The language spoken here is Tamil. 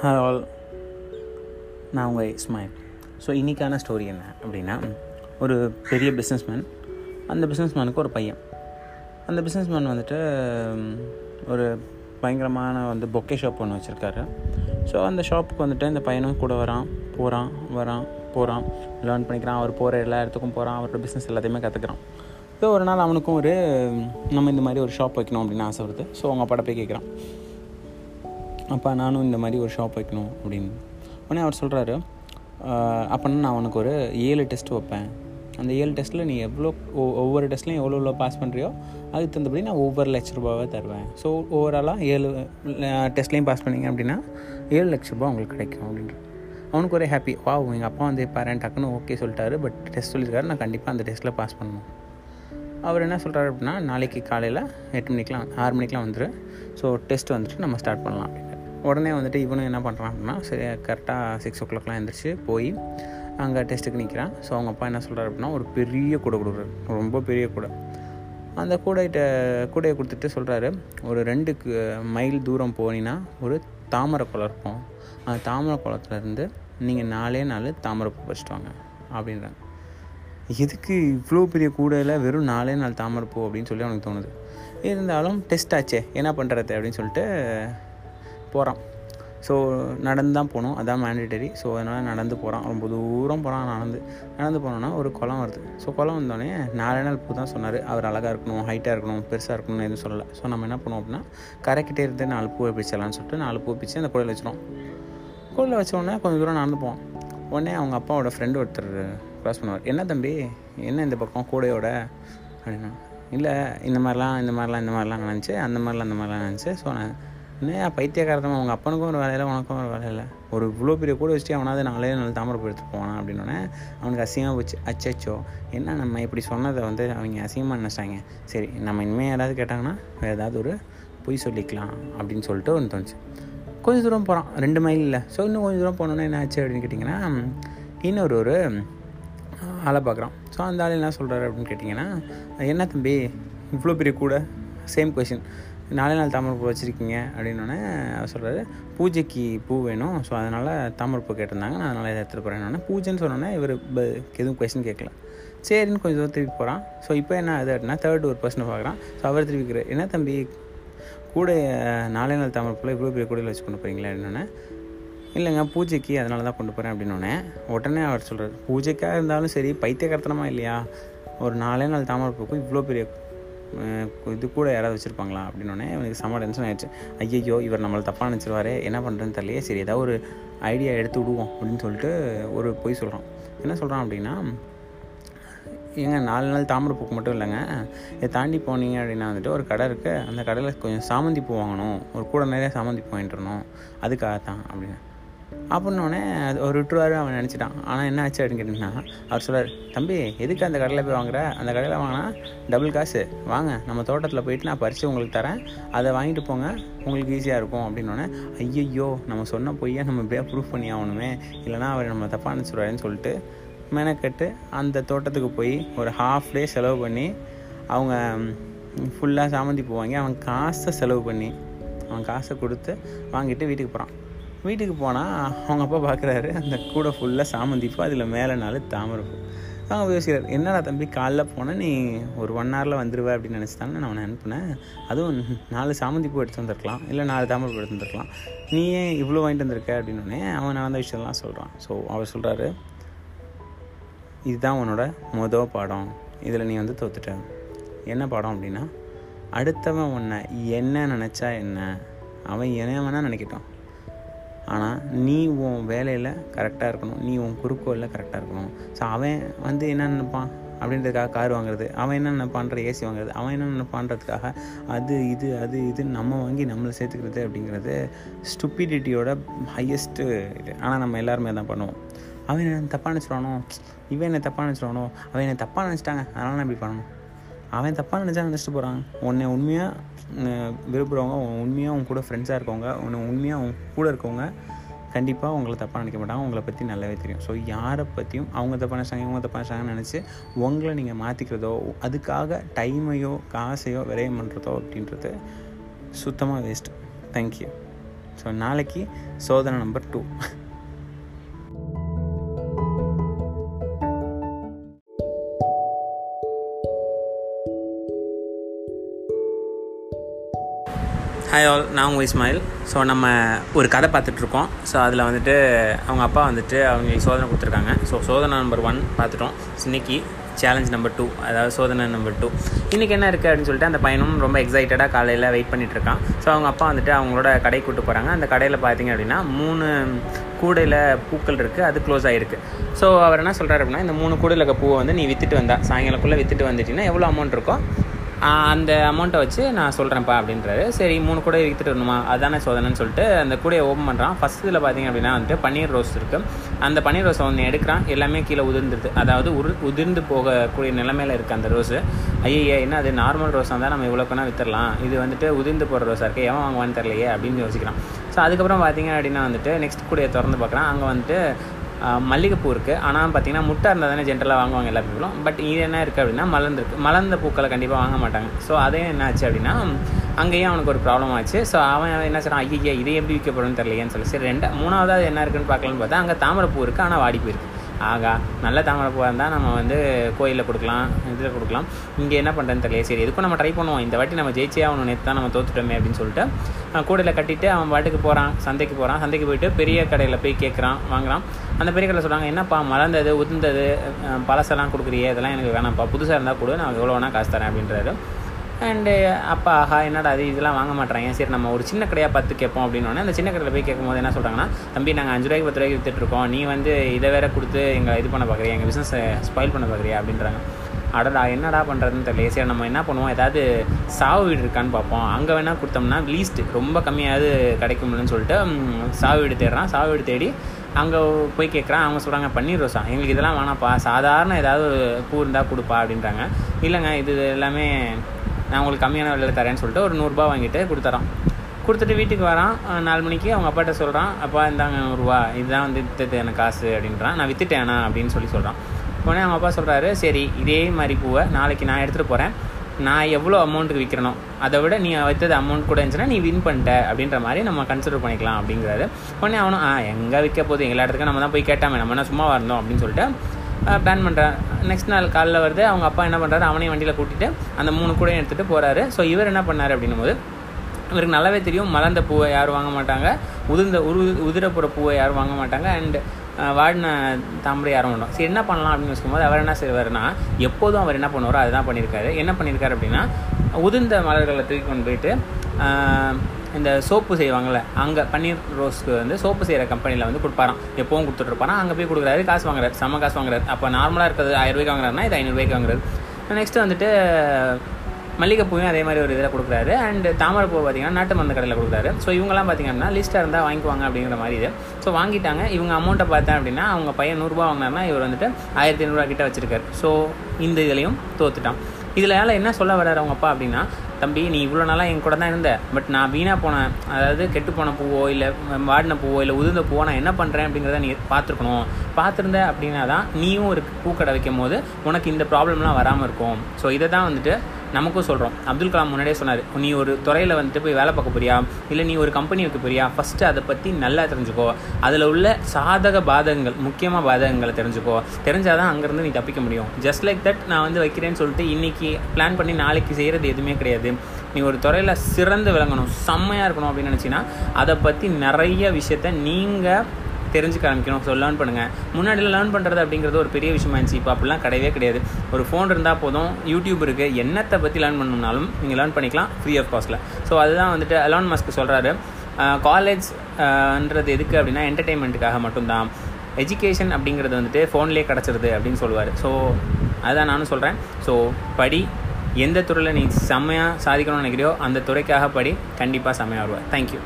ஹலோ ஆல் நான் உங்கள் இஸ்மாயில். ஸோ இன்றைக்கான ஸ்டோரி என்ன அப்படின்னா ஒரு பெரிய பிஸ்னஸ்மேன் அந்த பிஸ்னஸ்மேனுக்கு ஒரு பையன். அந்த பிஸ்னஸ்மேன் வந்துட்டு ஒரு பயங்கரமான வந்து பொக்கே ஷாப் ஒன்று வச்சுருக்காரு. ஸோ அந்த ஷாப்புக்கு வந்துட்டு இந்த பையனும் கூட வரான் போகிறான் வரான் போகிறான் லேர்ன் பண்ணிக்கிறான் அவர் போகிற எல்லா இடத்துக்கும் போகிறான் அவரோட பிஸ்னஸ் எல்லாத்தையுமே கற்றுக்குறான் ஸோ ஒரு நாள் அவனுக்கும் ஒரு நம்ம இந்த மாதிரி ஒரு ஷாப் வைக்கணும் அப்படின்னு ஆசை வருது. ஸோ அவங்க அப்பாட்ட போய் கேட்குறான் அப்போ நானும் இந்த மாதிரி ஒரு ஷாப் வைக்கணும் அப்படின்னு. உடனே அவர் சொல்கிறாரு அப்படின்னா நான் உனக்கு ஒரு ஏழு டெஸ்ட் வைப்பேன். அந்த ஏழு டெஸ்ட்டில் நீ எவ்வளோ ஒவ்வொரு டெஸ்ட்லையும் எவ்வளோ எவ்வளோ பாஸ் பண்ணுறியோ அதுக்கு தகுந்தபடி நான் ஒவ்வொரு லட்ச ரூபாவை தருவேன். ஸோ ஓவராலாக ஏழு டெஸ்ட்லையும் பாஸ் பண்ணீங்க அப்படின்னா ஏழு லட்ச ரூபா உங்களுக்கு கிடைக்கும். அப்படின்ட்டு அவனுக்கு ஒரே ஹாப்பி வா எங்கள் அப்பா வந்து பாரு டக்குன்னு ஓகே சொல்லிட்டாரு பட் டெஸ்ட் சொல்லியிருக்காரு நான் கண்டிப்பாக அந்த டெஸ்ட்டில் பாஸ் பண்ணணும். அவர் என்ன சொல்கிறாரு அப்படின்னா நாளைக்கு காலையில் எட்டு மணிக்கெலாம் ஆறு மணிக்கெலாம் வந்துடும் ஸோ டெஸ்ட் வந்துட்டு நம்ம ஸ்டார்ட் பண்ணலாம். அப்படின்னு உடனே வந்துட்டு இவனும் என்ன பண்ணுறான் அப்படின்னா சரி கரெக்டாக சிக்ஸ் ஓ கிளாக்லாம் எழுந்திரிச்சு போய் அங்கே டெஸ்ட்டுக்கு நிற்கிறான் ஸோ அவங்க அப்பா என்ன சொல்கிறாரு அப்படின்னா ஒரு பெரிய கூடை கொடுக்குறாரு. ரொம்ப பெரிய கூடை. அந்த கூடையிட்ட கூடையை கொடுத்துட்டு சொல்கிறாரு ஒரு ரெண்டு மைல் தூரம் போனீங்கன்னா ஒரு தாமரை குளம் இருக்கும். அந்த தாமரை குளத்துலேருந்து நீங்கள் நாலே நாள் தாமரை பூ பறிச்சிட்டு வாங்க அப்படின்றாங்க. எதுக்கு இவ்வளோ பெரிய கூடையில் வெறும் நாலே நாள் தாமரைப்பூ அப்படின்னு சொல்லி அவனுக்கு தோணுது. இருந்தாலும் டெஸ்ட் ஆச்சே என்ன பண்ணுறது அப்படின்னு சொல்லிட்டு போகிறான் ஸோ நடந்து தான் போகணும். அதான் மேண்டேட்டரி ஸோ அதனால் நடந்து போகிறான் ரொம்ப தூரம் போகிறான் நடந்து நடந்து போனோன்னா ஒரு குளம் வருது. ஸோ குளம் வந்தோடனே நாலே நாள் பூ தான் சொன்னார். அவர் அழகாக இருக்கணும் ஹைட்டாக இருக்கணும் பெருசாக இருக்கணும்னு எதுவும் சொல்லலை. ஸோ நம்ம என்ன பண்ணுவோம் அப்படின்னா கரைக்கிட்டே இருந்து நாலு பூவை பிடிச்சிடலாம்னு சொல்லிட்டு நாலு பூ பிச்சு அந்த கூடையில் வச்சிடும் கூடையில் வச்ச உடனே கொஞ்சம் தூரம் நடந்து போவோம். உடனே அவங்க அப்பாவோட ஃப்ரெண்டு ஒருத்தர் க்ராஸ் பண்ணுவார். என்ன தம்பி? என்ன இந்த பக்கம்? கூடையோட? அப்படின்னா இல்லை இந்த மாதிரிலாம் இந்த மாதிரிலாம் இந்த மாதிரிலாம் நினச்சி அந்த மாதிரிலாம் அந்த மாதிரிலாம் நினச்சி ஸோ நான் என்ன பைத்தியக்காரத்தமாக அவங்க அப்பனுக்கும் ஒரு வேலையில் உனக்கும் ஒரு வேலையில். ஒரு இவ்வளோ பெரிய கூட வச்சுட்டு அவனாவது நாளே நாள் தாமரப்படுத்து போனான் அப்படின்னோடனே அவனுக்கு அசிங்கமாக போச்சு. அச்சச்சோ. என்ன நம்ம இப்படி சொன்னதை வந்து அவங்க அசிங்கமாக நினச்சிட்டாங்க. சரி நம்ம இனிமேல் யாராவது கேட்டாங்கன்னா வேறு ஏதாவது ஒரு பொய் சொல்லிக்கலாம் அப்படின்னு சொல்லிட்டு ஒன்று தோணுச்சு. கொஞ்சம் தூரம் போகிறான் ரெண்டு மைல் இல்லை. ஸோ இன்னும் கொஞ்சம் தூரம் போனோன்னே என்ன ஆச்சு அப்படின்னு கேட்டிங்கன்னா இன்னொரு ஒரு ஆளை பார்க்குறான். ஸோ அந்த ஆள் என்ன சொல்கிறாரு அப்படின்னு கேட்டிங்கன்னா என்ன தம்பி இவ்வளோ பெரிய கூட? சேம் கொஷின் நாலே நாள் தாமரை பூ வச்சுருக்கீங்க அப்படின்னோடனே அவர் சொல்கிறாரு பூஜைக்கு பூ வேணும். ஸோ அதனால் தாமரை பூ கேட்டிருந்தாங்க. நான் அதனால் இதை எடுத்துகிட்டு போகிறேன் பூஜைன்னு சொன்னோன்னே இவர் எதுவும் கொஷின் கேட்கல. சரின்னு கொஞ்சம் தூரம் திருப்பி போகிறான் ஸோ இப்போ என்ன ஆகுது அப்படின்னா தேர்ட் ஒரு பர்சனை பார்க்குறான். ஸோ அவர் திருப்பிக்கிறார் என்ன தம்பி கூட நாலே நாள் தாமரை பூவில் இவ்வளோ பெரிய கூடையில் வச்சு கொண்டு போகிறீங்களா அப்படின்னோடனே இல்லைங்க பூஜைக்கு அதனால தான் கொண்டு போகிறேன் அப்படின்னோடனே உடனே அவர் சொல்கிறார் பூஜைக்காக இருந்தாலும் சரி பைத்தியக்காரத்தனமா இல்லையா? ஒரு நாலே நாள் தாமரை பூக்கும் இவ்வளோ பெரிய இது கூட யாராவது வச்சுருப்பாங்களா அப்படின்னோடனே எனக்கு செம்ம டென்ஷன் ஆயிடுச்சு. ஐயையோ இவர் நம்மளை தப்பாக நினச்சிருவாரு என்ன பண்ணுறதுன்னு தெரியலையே. சரி ஏதாவது ஒரு ஐடியா எடுத்து விடுவோம் அப்படின்னு சொல்லிட்டு ஒரு பொய் சொல்கிறான் என்ன சொல்கிறான் அப்படின்னா ஏங்க நாலு நாள் தாமரை பூக்கு மட்டும் இல்லைங்க. இதை தாண்டி போனீங்க அப்படின்னா வந்துட்டு ஒரு கடை இருக்குது அந்த கடையில் கொஞ்சம் சாமந்தி பூ வாங்கணும். ஒரு கூட நிறைய சாமந்தி பூ வாங்கிட்டு வரணும். அதுக்காக தான் அப்படின்னு. அப்படின்னோடனே அது ஒரு விட்டுருவாரு அவன் நினச்சிட்டான். ஆனால் என்ன ஆச்சு அப்படின்னு கேட்டிங்கன்னா அவர் சொல்றாரு தம்பி எதுக்கு அந்த கடையில் போய் வாங்குற? அந்த கடையில் வாங்கினா டபுள் காசு. வாங்க நம்ம தோட்டத்தில் போயிட்டு நான் பறித்து உங்களுக்கு தரேன். அதை வாங்கிட்டு போங்க. உங்களுக்கு ஈஸியாக இருக்கும். அப்படின்னோடனே ஐயையோ நம்ம சொன்ன பொய்யா நம்ம இப்படியே ப்ரூஃப் பண்ணி ஆகணுமே. இல்லைனா அவர் நம்ம தப்பாக நினச்சிடுவாருன்னு சொல்லிட்டு மெனக்கெட்டு அந்த தோட்டத்துக்கு போய் ஒரு ஹாஃப் டே செலவு பண்ணி அவங்க ஃபுல்லாக சாமந்தி பூ வாங்கி அவன் காசை செலவு பண்ணி அவன் காசை கொடுத்து வாங்கிட்டு வீட்டுக்கு போகிறான் வீட்டுக்கு போனால் அவங்க அப்பா பார்க்குறாரு அந்த கூடை ஃபுல்லாக சாமந்தி பூ அதில் மேலே நாலு தாமரை பூ. அவங்க யோசிக்கிறார் என்னடா தம்பி காலைல போனால் நீ ஒரு ஒன் ஹவரில் வந்துடுவ அப்படின்னு நினச்சி தானே நான் அவனை அனுப்புனேன். அதுவும் நாலு சாமந்தி பூ எடுத்து வந்திருக்கலாம் இல்லை நாலு தாமரை பூ எடுத்து வந்திருக்கலாம். நீ ஏன் இவ்வளோ வாங்கிட்டு வந்திருக்க? அப்படின்னோடனே அவன் நடந்த விஷயம்லாம் சொல்கிறான் ஸோ அவர் சொல்கிறாரு இதுதான் உன்னோட மொதல் பாடம். இதில் நீ வந்து தோத்துட்ட. என்ன பாடம் அப்படின்னா அடுத்தவன் உன்னை என்ன நினச்சா என்ன? அவன் என்ன வேணால் நினைக்கட்டும். ஆனால் நீ உன் வேலையில் கரெக்டாக இருக்கணும். நீ உன் குறுக்கோளில் கரெக்டாக இருக்கணும். ஸோ அவன் வந்து என்ன நினைப்பான்? அப்படின்றதுக்காக கார் வாங்குறது. அவன் என்ன நினைப்பான்ற ஏசி வாங்குறது. அவன் என்ன நினைப்பான்றதுக்காக அது இது அது இது நம்ம வாங்கி நம்மளை சேர்த்துக்கிறது அப்படிங்கிறது ஸ்டுப்பிடிட்டியோட ஹையஸ்ட்டு இது. ஆனால் நம்ம எல்லாருமே தான் பண்ணுவோம். அவன் என்ன தப்பாக நினச்சிடுவானோ இவன் என்ன தப்பாக நினச்சிடுவானோ அவன் என்ன தப்பாக நினச்சிட்டாங்க? அதனால் நான் இப்படி பண்ணணும். அவன் தப்பாக நினச்சா நினச்சிட்டு போகிறான் உன்னை உண்மையாக விரும்புகிறவங்க உண்மையாக உன் கூட ஃப்ரெண்ட்ஸாக இருக்கவங்க உன்னை உண்மையாக அவங்க கூட இருக்கவங்க கண்டிப்பாக உங்களை தப்பாக நினைக்க மாட்டாங்க. உங்களை பற்றி நல்லாவே தெரியும். ஸோ யாரை பற்றியும் அவங்க தப்பாக நினச்சாங்க இவங்க தப்பாக நினச்சாங்கன்னு நினச்சி உங்களை நீங்கள் மாற்றிக்கிறதோ அதுக்காக டைமையோ காசையோ விரயம் பண்ணுறதோ அப்படின்றது சுத்தமாக வேஸ்ட்டு தேங்க்யூ ஸோ நாளைக்கு சோதனை நம்பர் டூ ஹாய் ஆல் நான் உங்கள் இஸ்மாயில். ஸோ நம்ம ஒரு கதை பார்த்துட்ருக்கோம். ஸோ அதில் வந்துட்டு அவங்க அப்பா வந்துட்டு அவங்களுக்கு சோதனை கொடுத்துருக்காங்க. ஸோ சோதனை நம்பர் ஒன் பார்த்துட்டோம். இன்னைக்கு சேலஞ்ச் நம்பர் டூ அதாவது சோதனை நம்பர் டூ இன்றைக்கி என்ன இருக்குது அப்படின்னு சொல்லிட்டு அந்த பையனும் ரொம்ப எக்ஸைட்டடாக காலையில் வெயிட் பண்ணிகிட்ருக்கான் இருக்கான் ஸோ அவங்க அப்பா வந்துட்டு அவங்களோட கடை கூட்டு போகிறாங்க அந்த கடையில் பார்த்தீங்க அப்படின்னா மூணு கூடையில் பூக்கள் இருக்குது அது க்ளோஸ் ஆகிருக்கு ஸோ அவர் என்ன சொல்கிறாரு அப்படின்னா இந்த மூணு கூடையில் இருக்க பூவை வந்து நீ விற்றுட்டு வந்தா சாயங்காலக்குள்ளே விற்றுட்டு வந்துட்டீங்கன்னா எவ்வளோ அமௌண்ட் இருக்கோ அந்த அமௌண்ட்டை வச்சு நான் சொல்கிறேன்ப்பா அப்படின்றாரு. சரி மூணு கூட எடுத்துகிட்டு வரணுமா? அதுதானே சோதனைன்னு சொல்லிட்டு அந்த கூடையை ஓப்பன் பண்ணுறான் ஃபஸ்ட் இதில் பார்த்தீங்க அப்படின்னா வந்துட்டு பன்னீர் ரோஸ் இருக்குது அந்த பன்னீர் ரோஸை ஒன்று எடுக்கிறான். எல்லாமே கீழே உதிர்ந்துருது. அதாவது உரு உதிர்ந்து போகக்கூடிய நிலைமையில் இருக்குது அந்த ரோஸு. ஐயா என்ன அது நார்மல் ரோஸாக தான் நம்ம இவ்வளோக்குனா விற்றுடலாம் இது வந்துட்டு உதிர்ந்து போகிற ரோஸாக இருக்குது எவன் வாங்குவான்னு தெரியலையே அப்படின்னு யோசிக்கிறான். ஸோ அதுக்கப்புறம் பார்த்தீங்க அப்படின்னா வந்துட்டு நெக்ஸ்ட் கூடையை திறந்து பார்க்குறான். அங்கே வந்துட்டு மல்லிகைப்பூ இருக்குது ஆனால் பார்த்திங்கன்னா முட்டை இருந்தால் தானே ஜென்ரலாக வாங்குவாங்க எல்லா பீப்புளும் பட் இது என்ன இருக்குது அப்படின்னா மலர்ந்துருக்கு. மலர்ந்த பூக்களை கண்டிப்பாக வாங்க மாட்டாங்க. ஸோ அதே என்ன ஆச்சு அப்படின்னா அங்கேயும் அவனுக்கு ஒரு ப்ராப்ளம் ஆச்சு. ஸோ அவன் என்ன சொல்கிறான் ஐயா இதை எப்படி விற்கப்படும்னு தெரியலையேன்னு சொல்லி. சரி ரெண்டு மூணாவதாவது என்ன இருக்குன்னு பார்க்கலான்னு பார்த்தா அங்கே தாமரைப்பூ இருக்குது ஆனால் வாடி போயிருக்கு. ஆகா நல்ல தாமரைப்பூவாக இருந்தால் நம்ம வந்து கோயிலில் கொடுக்கலாம் இதில் கொடுக்கலாம். இங்கே என்ன பண்ணுறதுன்னு தெரியல சரி எதுக்கும் நம்ம ட்ரை பண்ணுவோம். இந்த வாட்டி நம்ம ஜெயிச்சே ஆகணும். நேற்று தான் நம்ம தோத்துட்டோமே அப்படின்னு சொல்லிட்டு கூடையில் கட்டிட்டு அவன் பாட்டுக்கு போகிறான் சந்தைக்கு போகிறான் சந்தைக்கு போயிட்டு பெரிய கடையில் போய் கேட்குறான் வாங்குறான். அந்த பெரிய கடையில் சொல்கிறாங்க என்னப்பா மறந்தது உதிர்ந்தது பழசெல்லாம் கொடுக்குறியே? இதெல்லாம் எனக்கு வேணாம்ப்பா. புதுசாக இருந்தால் கொடு நான் எவ்வளோ வேணால் காசு தரேன் அப்படின்றாரு. அண்டு அப்பா ஆஹா என்னடா அது இதெல்லாம் வாங்க மாட்டேறாங்க சரி நம்ம ஒரு சின்ன கடையாக பார்த்து கேட்போம் அப்படின்னோடனே அந்த சின்ன கடையில் போய் கேட்கும்போது என்ன சொல்கிறாங்கன்னா தம்பி நாங்கள் அஞ்சு ரூபாய்க்கு பத்து ரூபாய்க்கு விற்றுட்ருக்கோம் நீ வந்து இதை வேற கொடுத்து எங்களை இது பண்ண பார்க்குறியா எங்கள் பிஸ்னஸை ஸ்பாயில் பண்ண பார்க்குறியா அப்படின்றாங்க. அடடா என்னடா பண்ணுறதுன்னு தெரியல. சரி நம்ம என்ன பண்ணுவோம்? ஏதாவது சாவு வீடு இருக்கான்னு பார்ப்போம். அங்கே வேணால் கொடுத்தோம்னா லீஸ்ட் ரொம்ப கம்மியாவது கிடைக்கும்னு சொல்லிட்டு சாவு வீடு தேடுறான். சாவு வீடு தேடி அங்கே போய் கேட்குறான் அவங்க சொல்கிறாங்க பன்னீர் ரோசா எங்களுக்கு இதெல்லாம் வேணாம்ப்பா. சாதாரண ஏதாவது பூ இருந்தால் கொடுப்பா அப்படின்றாங்க. இல்லைங்க இது எல்லாமே நான் உங்களுக்கு கம்மியான விலையில் தரேன்னு சொல்லிட்டு ஒரு நூறுரூபா வாங்கிட்டு கொடுத்துறான் கொடுத்துட்டு வீட்டுக்கு வரான். நாலு மணிக்கு அவங்க அப்பாட்ட சொல்கிறான் அப்பா இந்தாங்க நூறுரூவா இதுதான் வந்து வித்தது எனக்கு காசு அப்படின்றான். நான் வித்துட்டேனா அப்படின்னு சொல்லி சொல்கிறான் உடனே அவங்க அப்பா சொல்கிறாரு சரி இதே மாதிரி பூவை நாளைக்கு நான் எடுத்துகிட்டு போகிறேன் நான் எவ்வளோ அமௌண்ட்டுக்கு விற்கிறனோ அதை விட நீ வைத்தது அமௌண்ட் கூட இருந்துச்சுன்னா நீ வின் பண்ணிட்ட அப்படின்ற மாதிரி நம்ம கன்சிடர் பண்ணிக்கலாம் அப்படிங்கிறாரு. உடனே அவனும் ஆ எங்கே விற்க போகுது? எல்லா இடத்துக்கும் நம்ம தான் போய் கேட்டாமே நம்ம என்ன சும்மா வரணும் அப்படின்னு சொல்லிட்டு பிளான் பண்ணுறேன் நெக்ஸ்ட் நாள் காலைல வருது அவங்க அப்பா என்ன பண்ணுறாரு அவனையும் வண்டியில் கூட்டிகிட்டு அந்த மூணு கூடையும் எடுத்துகிட்டு போகிறாரு ஸோ இவர் என்ன பண்ணார் அப்படின்னும் போது இவருக்கு நல்லாவே தெரியும். மலர்ந்த பூவை யாரும் வாங்க மாட்டாங்க. உதிர்ந்த உரு உதிரப்புற பூவை யாரும் வாங்க மாட்டாங்க. அண்ட் வாடின தாமரை யாரும் மாட்டோம் சரி என்ன பண்ணலாம் அப்படின்னு யோசிக்கும்போது அவர் என்ன செய்வார்னா எப்போதும் அவர் என்ன பண்ணுவாரோ அதுதான் பண்ணியிருக்காரு. என்ன பண்ணியிருக்காரு அப்படின்னா உதிர்ந்த மலர்களை தூக்கி கொண்டு போயிட்டு இந்த சோப்பு செய்வாங்கள்ல அங்கே பன்னீர் ரோஸ்க்கு வந்து சோப்பு செய்கிற கம்பெனியில் வந்து கொடுப்பாராம். எப்போவும் கொடுத்துட்ருப்பாராம் அங்கே போய் கொடுக்குறாரு காசு வாங்குறாரு செம்ம காசு வாங்குறாரு. அப்போ நார்மலாக இருக்கிறது ஆயிரம் ரூபாய்க்கு வாங்குறாருனா இது ஐநூறுரூவாய்க்கு வாங்குறாரு. நெக்ஸ்ட்டு வந்துட்டு மல்லிகைப்பூவையும் அதே மாதிரி ஒரு இதில் கொடுக்குறாரு. அண்ட் தாமரைப்பூ பார்த்தீங்கன்னா நாட்டு மருந்து கடையில் கொடுக்குறாரு. ஸோ இவங்கெல்லாம் பார்த்தீங்கன்னா லிஸ்ட்டாக இருந்தால் வாங்கிக்குவாங்க அப்படிங்கிற மாதிரி இது. ஸோ வாங்கிட்டாங்க. இவங்க அமௌண்ட்டை பார்த்தேன் அப்படின்னா அவங்க பையன் நூறுரூவா வாங்கினார்னா இவர் வந்துட்டு ஆயிரத்தி ஐநூறுரூவா கிட்ட வச்சிருக்காரு. ஸோ இந்த இதுலையும் தோத்துட்டான். இதில் என்ன சொல்ல வர்றாரு அவங்க அப்பா அப்படின்னா தம்பி நீ இவ்வளோ நாளாக என் கூட தான் இருந்த. பட் நான் வீணாக போனேன் அதாவது கெட்டு போன பூவோ இல்லை வாடின பூவோ இல்லை உதிர்ந்த பூவோ நான் என்ன பண்ணுறேன் அப்படிங்கிறத நீ பார்த்துருக்கணும். பார்த்துருந்த அப்படின்னா தான் நீயும் ஒரு பூக்கடை வைக்கும் போது உனக்கு இந்த ப்ராப்ளம்லாம் வராமல் இருக்கும். ஸோ இதை தான் வந்துட்டு நமக்கும் சொல்கிறோம் அப்துல் கலாம் முன்னாடியே சொன்னார் நீ ஒரு துறையில் வந்துட்டு போய் வேலை பார்க்க போறியா? இல்லை நீ ஒரு கம்பெனி வைக்க போறியா? ஃபஸ்ட்டு அதை பற்றி நல்லா தெரிஞ்சுக்கோ. அதில் உள்ள சாதக பாதகங்கள் முக்கியமாக பாதகங்களை தெரிஞ்சுக்கோ. தெரிஞ்சால் தான் அங்கேருந்து நீ தப்பிக்க முடியும். ஜஸ்ட் லைக் தட் நான் வந்து வைக்கிறேன்னு சொல்லிட்டு இன்றைக்கி பிளான் பண்ணி நாளைக்கு செய்கிறது எதுவுமே கிடையாது. நீ ஒரு துறையில் சிறந்து விளங்கணும் செம்மையாக இருக்கணும் அப்படின்னு நினச்சின்னா அதை பற்றி நிறைய விஷயத்த நீங்கள் தெரிஞ்சுக்க ஆரம்பிக்கணும் ஸோ லேர்ன் பண்ணுங்கள் முன்னாடியில் லேர்ன் பண்ணுறது அப்படிங்கிறது ஒரு பெரிய விஷயமா இருந்துச்சு. இப்போ அப்படிலாம் கிடையவே கிடையாது. ஒரு ஃபோன் இருந்தால் போதும். யூடியூப் இருக்குது என்னத்தை பற்றி லேர்ன் பண்ணணும்னாலும் நீங்கள் லேர்ன் பண்ணிக்கலாம் ஃப்ரீ ஆஃப் காஸ்ட்டில் ஸோ அதுதான் வந்துட்டு அலான் மஸ்க் சொல்கிறாரு காலேஜ்ன்றது எதுக்கு அப்படின்னா என்டர்டெயின்மெண்ட்டுக்காக மட்டும்தான். எஜுகேஷன் அப்படிங்கிறது வந்துட்டு ஃபோன்லேயே கிடச்சிருது அப்படின்னு சொல்லுவார். ஸோ அதுதான் நானும் சொல்கிறேன் ஸோ படி. எந்த துறையில் நீ செம்மையாக சாதிக்கணும்னு நினைக்கிறியோ அந்த துறைக்காக படி. கண்டிப்பாக செம்மையாக வருவார். தேங்க்யூ